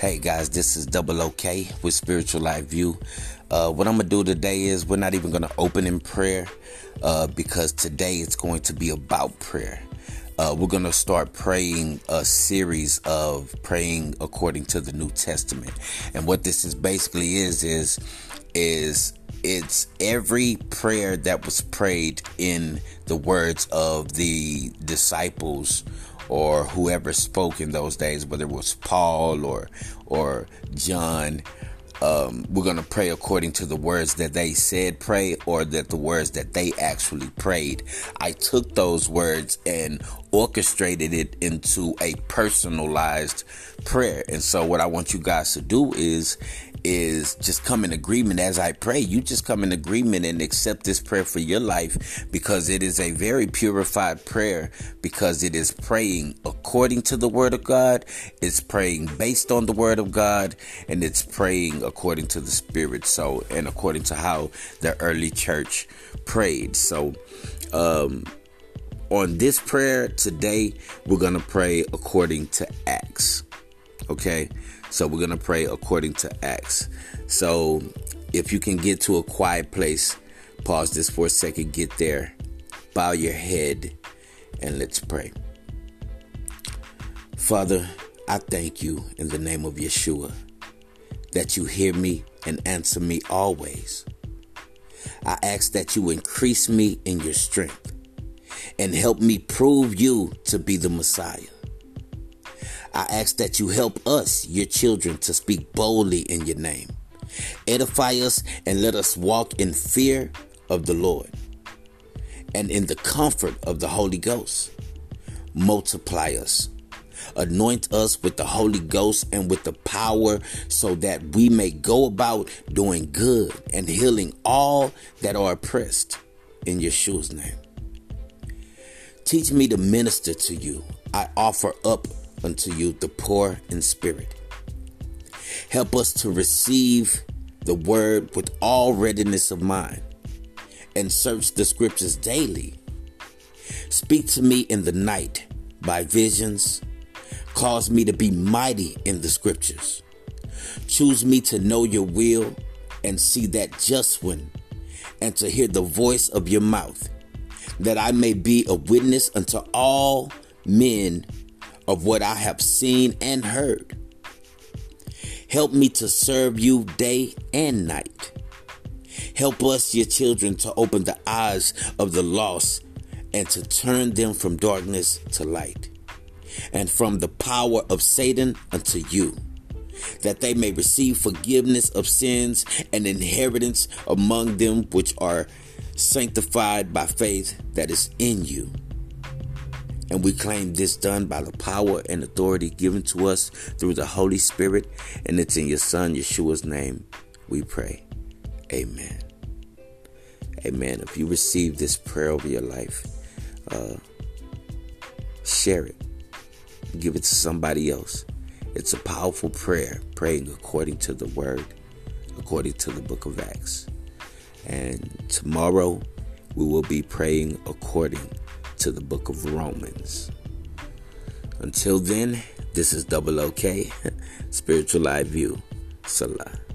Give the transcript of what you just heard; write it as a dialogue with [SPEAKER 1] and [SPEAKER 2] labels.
[SPEAKER 1] Hey guys, this is Double OK with Spiritual Life View. Uh, what I'm gonna do today is we're not even gonna open in prayer uh, because today it's going to be about prayer. Uh, we're gonna start praying a series of praying according to the New Testament, and what this is basically is is is it's every prayer that was prayed in the words of the disciples or whoever spoke in those days, whether it was Paul or or John. Um, we're going to pray according to the words that they said pray or that the words that they actually prayed. I took those words and orchestrated it into a personalized prayer. And so what I want you guys to do is is just come in agreement as I pray. You just come in agreement and accept this prayer for your life because it is a very purified prayer because it is praying according to the word of God, it's praying based on the word of God, and it's praying according to the spirit. So, and according to how the early church prayed. So, um, on this prayer today, we're going to pray according to Acts. Okay? So we're to pray according to Acts. So if you can get to a quiet place, pause this for a second, get there, bow your head, and let's pray. Father, I thank you in the name of Yeshua that you hear me and answer me always. I ask that you increase me in your strength and help me prove you to be the Messiah. I ask that you help us, your children, to speak boldly in your name. Edify us and let us walk in fear of the Lord and in the comfort of the Holy Ghost. Multiply us. Anoint us with the Holy Ghost and with the power so that we may go about doing good and healing all that are oppressed in Yeshua's name. Teach me to minister to you. I offer up unto you the poor in spirit. Help us to receive the word with all readiness of mind and search the scriptures daily. Speak to me in the night by visions. Cause me to be mighty in the scriptures. Choose me to know your will and see that just one, and to hear the voice of your mouth, that I may be a witness unto all men of what I have seen and heard. Help me to serve you day and night. Help us, your children, to open the eyes of the lost and to turn them from darkness to light and from the power of Satan unto you, that they may receive forgiveness of sins and inheritance among them which are sanctified by faith that is in you. And we claim this done by the power and authority given to us through the Holy Spirit. And it's in your Son, Yeshua's name, we pray. Amen. Amen. If you receive this prayer over your life, uh, share it. Give it to somebody else. It's a powerful prayer, praying according to the word, according to the book of Acts. And tomorrow we will be praying according to the book of Romans. Until then, this is Double OK, Spiritual Live View. Selah.